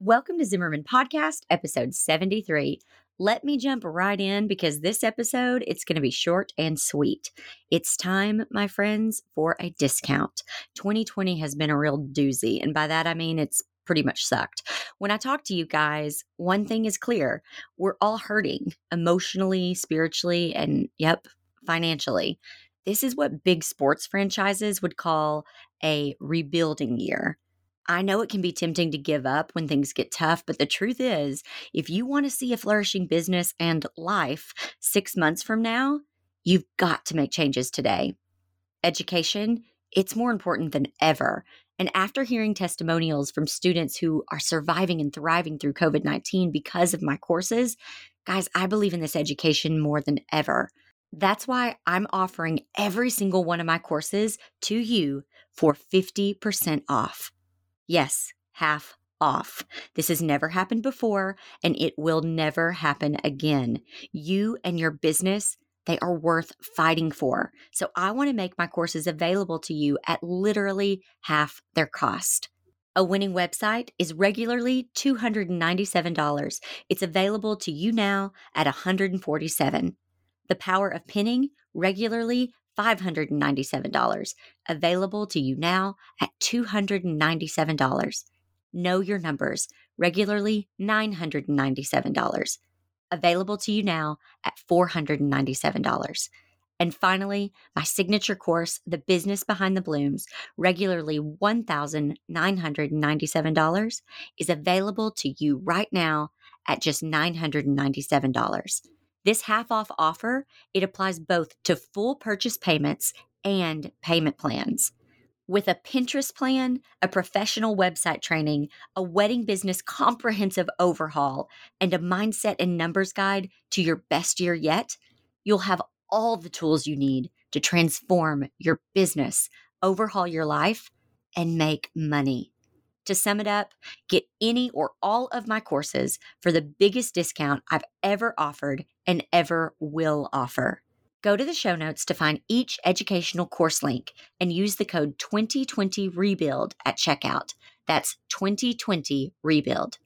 Welcome to Zimmerman Podcast, episode 73. Let me jump right in because this episode it's going to be short and sweet. It's time, my friends, for a discount. 2020 has been a real doozy, and by that I mean it's pretty much sucked. When I talk to you guys, one thing is clear. We're all hurting emotionally, spiritually, and yep, financially. This is what big sports franchises would call a rebuilding year. I know it can be tempting to give up when things get tough, but the truth is, if you want to see a flourishing business and life six months from now, you've got to make changes today. Education, it's more important than ever. And after hearing testimonials from students who are surviving and thriving through COVID 19 because of my courses, guys, I believe in this education more than ever. That's why I'm offering every single one of my courses to you for 50% off. Yes, half off. This has never happened before and it will never happen again. You and your business, they are worth fighting for. So I want to make my courses available to you at literally half their cost. A winning website is regularly $297. It's available to you now at 147. The power of pinning regularly $597, available to you now at $297. Know your numbers, regularly $997, available to you now at $497. And finally, my signature course, The Business Behind the Blooms, regularly $1,997, is available to you right now at just $997. This half off offer, it applies both to full purchase payments and payment plans. With a Pinterest plan, a professional website training, a wedding business comprehensive overhaul, and a mindset and numbers guide to your best year yet, you'll have all the tools you need to transform your business, overhaul your life, and make money. To sum it up, get any or all of my courses for the biggest discount I've ever offered and ever will offer. Go to the show notes to find each educational course link and use the code 2020 Rebuild at checkout. That's 2020 Rebuild.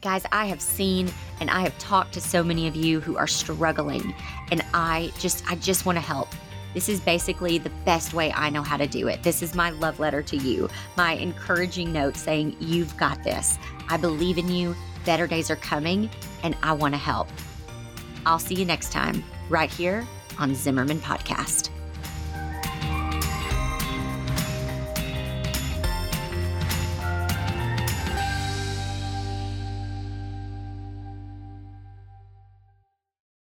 Guys, I have seen and I have talked to so many of you who are struggling and I just I just want to help. This is basically the best way I know how to do it. This is my love letter to you, my encouraging note saying, You've got this. I believe in you. Better days are coming, and I want to help. I'll see you next time, right here on Zimmerman Podcast.